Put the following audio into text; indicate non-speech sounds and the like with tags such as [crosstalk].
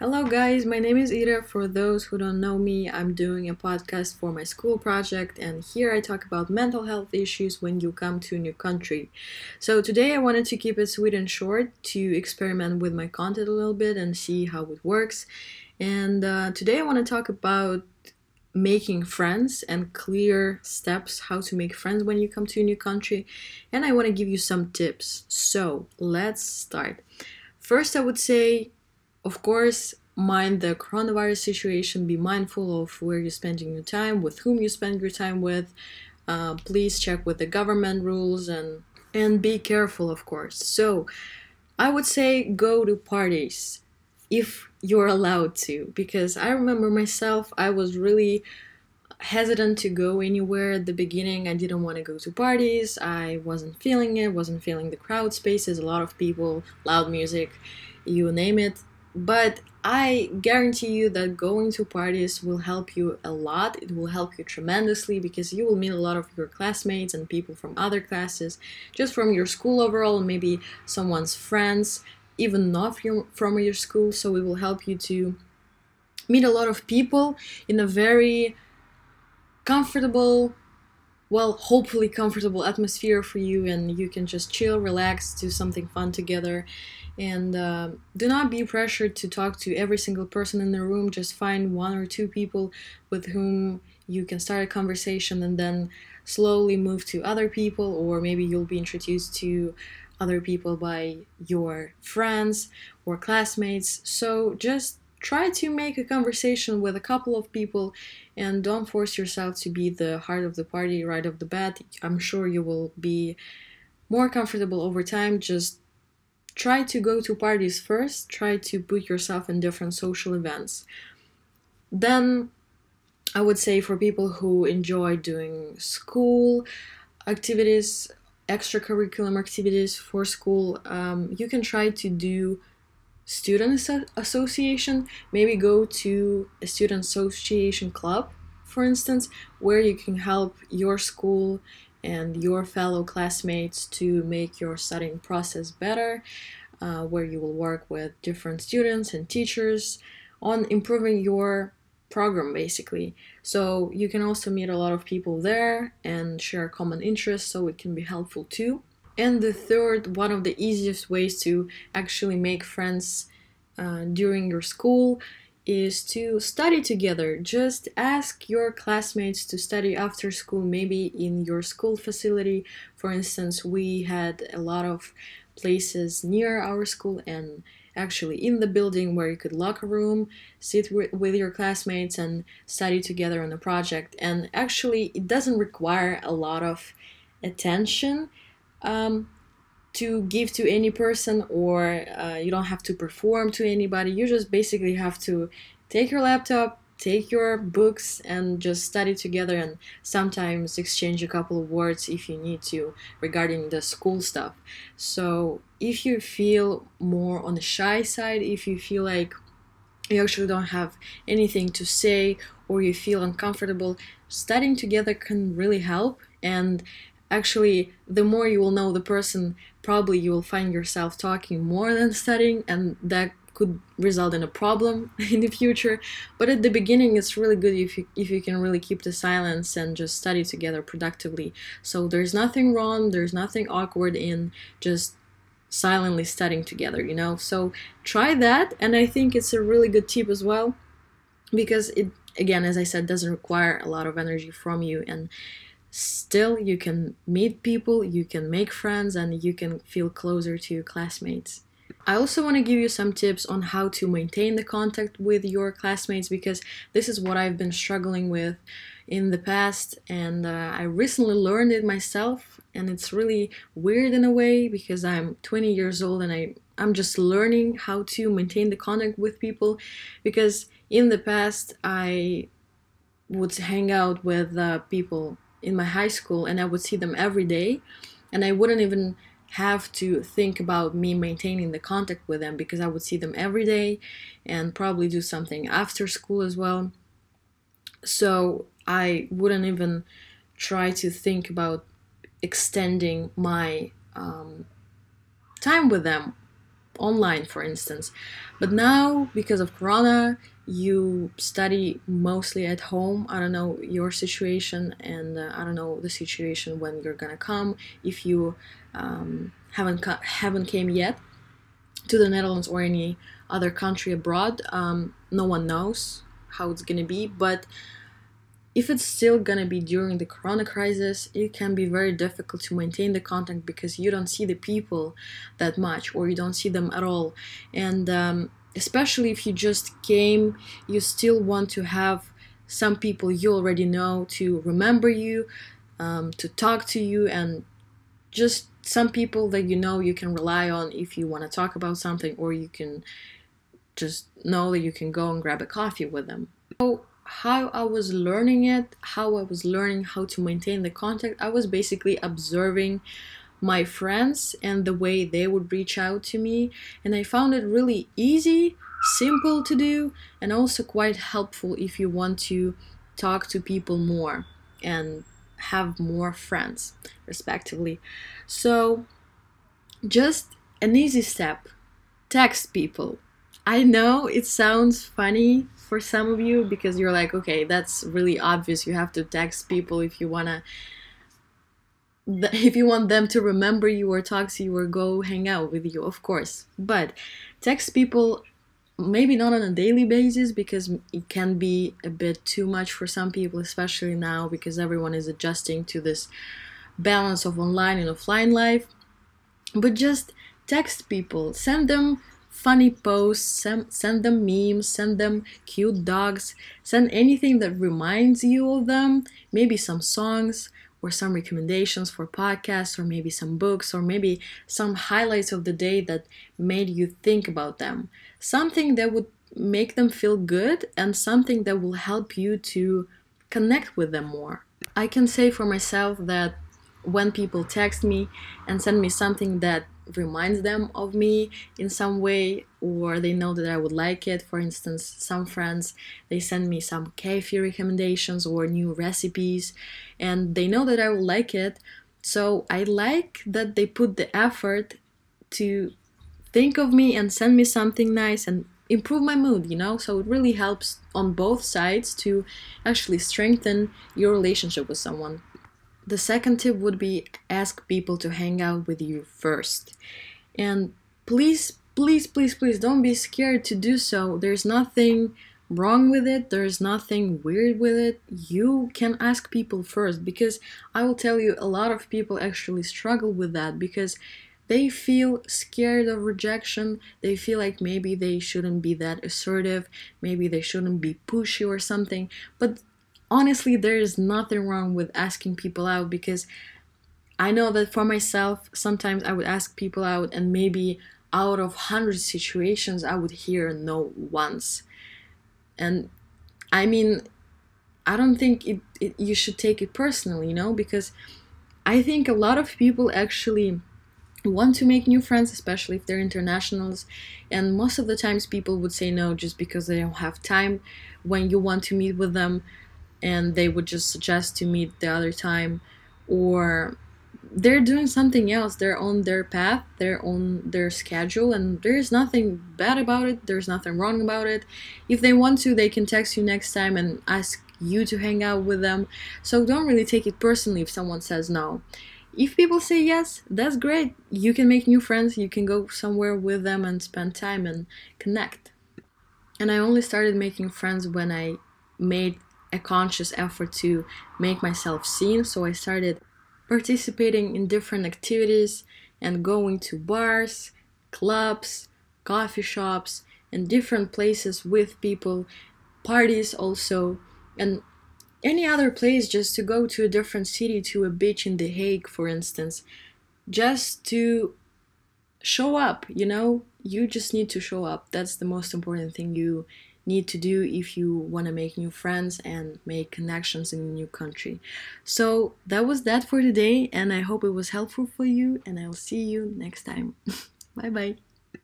Hello, guys. My name is Ira. For those who don't know me, I'm doing a podcast for my school project, and here I talk about mental health issues when you come to a new country. So, today I wanted to keep it sweet and short to experiment with my content a little bit and see how it works. And uh, today I want to talk about making friends and clear steps how to make friends when you come to a new country. And I want to give you some tips. So, let's start. First, I would say of course, mind the coronavirus situation, be mindful of where you're spending your time, with whom you spend your time with. Uh, please check with the government rules and and be careful, of course. So, I would say go to parties if you're allowed to, because I remember myself, I was really hesitant to go anywhere at the beginning. I didn't want to go to parties. I wasn't feeling it, wasn't feeling the crowd spaces, a lot of people, loud music, you name it but I guarantee you that going to parties will help you a lot. It will help you tremendously because you will meet a lot of your classmates and people from other classes, just from your school overall, maybe someone's friends, even not from your school. So it will help you to meet a lot of people in a very comfortable, well, hopefully comfortable atmosphere for you, and you can just chill, relax, do something fun together. And uh, do not be pressured to talk to every single person in the room. Just find one or two people with whom you can start a conversation and then slowly move to other people or maybe you'll be introduced to other people by your friends or classmates. So just try to make a conversation with a couple of people and don't force yourself to be the heart of the party right off the bat. I'm sure you will be more comfortable over time. Just try to go to parties first, try to put yourself in different social events. Then I would say for people who enjoy doing school activities, extracurricular activities for school, um, you can try to do student association. Maybe go to a student association club, for instance, where you can help your school and your fellow classmates to make your studying process better, uh, where you will work with different students and teachers on improving your program basically. So you can also meet a lot of people there and share common interests, so it can be helpful too. And the third, one of the easiest ways to actually make friends uh, during your school is to study together. Just ask your classmates to study after school, maybe in your school facility. For instance, we had a lot of places near our school and actually in the building where you could lock a room, sit with your classmates, and study together on a project. And actually, it doesn't require a lot of attention. Um, to give to any person or uh, you don't have to perform to anybody. You just basically have to take your laptop take your books and just study together and sometimes exchange a couple of words if you need to regarding the school stuff. So if you feel more on the shy side if you feel like you actually don't have anything to say or you feel uncomfortable studying together can really help. And actually the more you will know the person probably you will find yourself talking more than studying and that could result in a problem [laughs] in the future. But at the beginning it's really good if you if you can really keep the silence and just study together productively. So there's nothing wrong there's nothing awkward in just silently studying together you know? So try that and i think it's a really good tip as well because it again as i said doesn't require a lot of energy from you and still you can meet people, you can make friends, and you can feel closer to your classmates. I also want to give you some tips on how to maintain the contact with your classmates because this is what I've been struggling with in the past, and uh, I recently learned it myself, and it's really weird in a way because I'm 20 years old and I I'm just learning how to maintain the contact with people because in the past I would hang out with uh, people in my high school and I would see them every day and I wouldn't even have to think about me maintaining the contact with them because I would see them every day and probably do something after school as well. So I wouldn't even try to think about extending my um, time with them online, for instance. But now, because of Corona, you study mostly at home. I don't know your situation, and uh, I don't know the situation when you're gonna come if you um, haven't haven't came yet to the Netherlands or any other country abroad. Um, no one knows how it's gonna be, but if it's still gonna be during the corona crisis, it can be very difficult to maintain the contact because you don't see the people that much or you don't see them at all. And um, especially if you just came, you still want to have some people you already know to remember you, um, to talk to you, and just some people that you know you can rely on if you want to talk about something or you can just know that you can go and grab a coffee with them. So how I was learning it, how I was learning how to maintain the contact, I was basically observing my friends and the way they would reach out to me, and I found it really easy, simple to do, and also quite helpful if you want to talk to people more and have more friends, respectively. So, just an easy step text people. I know it sounds funny for some of you because you're like, okay, that's really obvious. You have to text people if you wanna if you want them to remember you or talk to you or go hang out with you, of course. But text people maybe not on a daily basis because it can be a bit too much for some people, especially now because everyone is adjusting to this balance of online and offline life. But just text people, send them funny posts, send, send them memes, send them cute dogs, send anything that reminds you of them, maybe some songs or some recommendations for podcasts or maybe some books or maybe some highlights of the day that made you think about them. Something that would make them feel good and something that will help you to connect with them more. I can say for myself that when people text me and send me something that reminds them of me in some way or they know that I would like it. For instance, some friends they send me some cafe recommendations or new recipes and they know that I will like it. So I like that they put the effort to think of me and send me something nice and improve my mood, you know? So it really helps on both sides to actually strengthen your relationship with someone. The second tip would be ask people to hang out with you first. And please, please, please, please don't be scared to do so. There's nothing wrong with it, there's nothing weird with it. You can ask people first because I will tell you, a lot of people actually struggle with that because they feel scared of rejection. They feel like maybe they shouldn't be that assertive, maybe they shouldn't be pushy or something. But honestly, there is nothing wrong with asking people out because I know that for myself, sometimes I would ask people out, and maybe out of 100 situations, I would hear no once. And I mean, I don't think it, it, you should take it personally, you know, because I think a lot of people actually want to make new friends, especially if they're internationals. And most of the times, people would say no just because they don't have time when you want to meet with them and they would just suggest to meet the other time or they're doing something else. They're on their path they're on their schedule and there's nothing bad about it. There's nothing wrong about it. If they want to they can text you next time and ask you to hang out with them. So don't really take it personally if someone says no. If people say yes that's great. You can make new friends. You can go somewhere with them and spend time and connect. And i only started making friends when i made a conscious effort to make myself seen. So I started participating in different activities and going to bars, clubs, coffee shops, and different places with people, parties also, and any other place just to go to a different city, to a beach in The Hague, for instance, just to show up, you know? You just need to show up. That's the most important thing you need to do if you want to make new friends and make connections in a new country. So that was that for today, and I hope it was helpful for you, and I'll see you next time. [laughs] bye bye.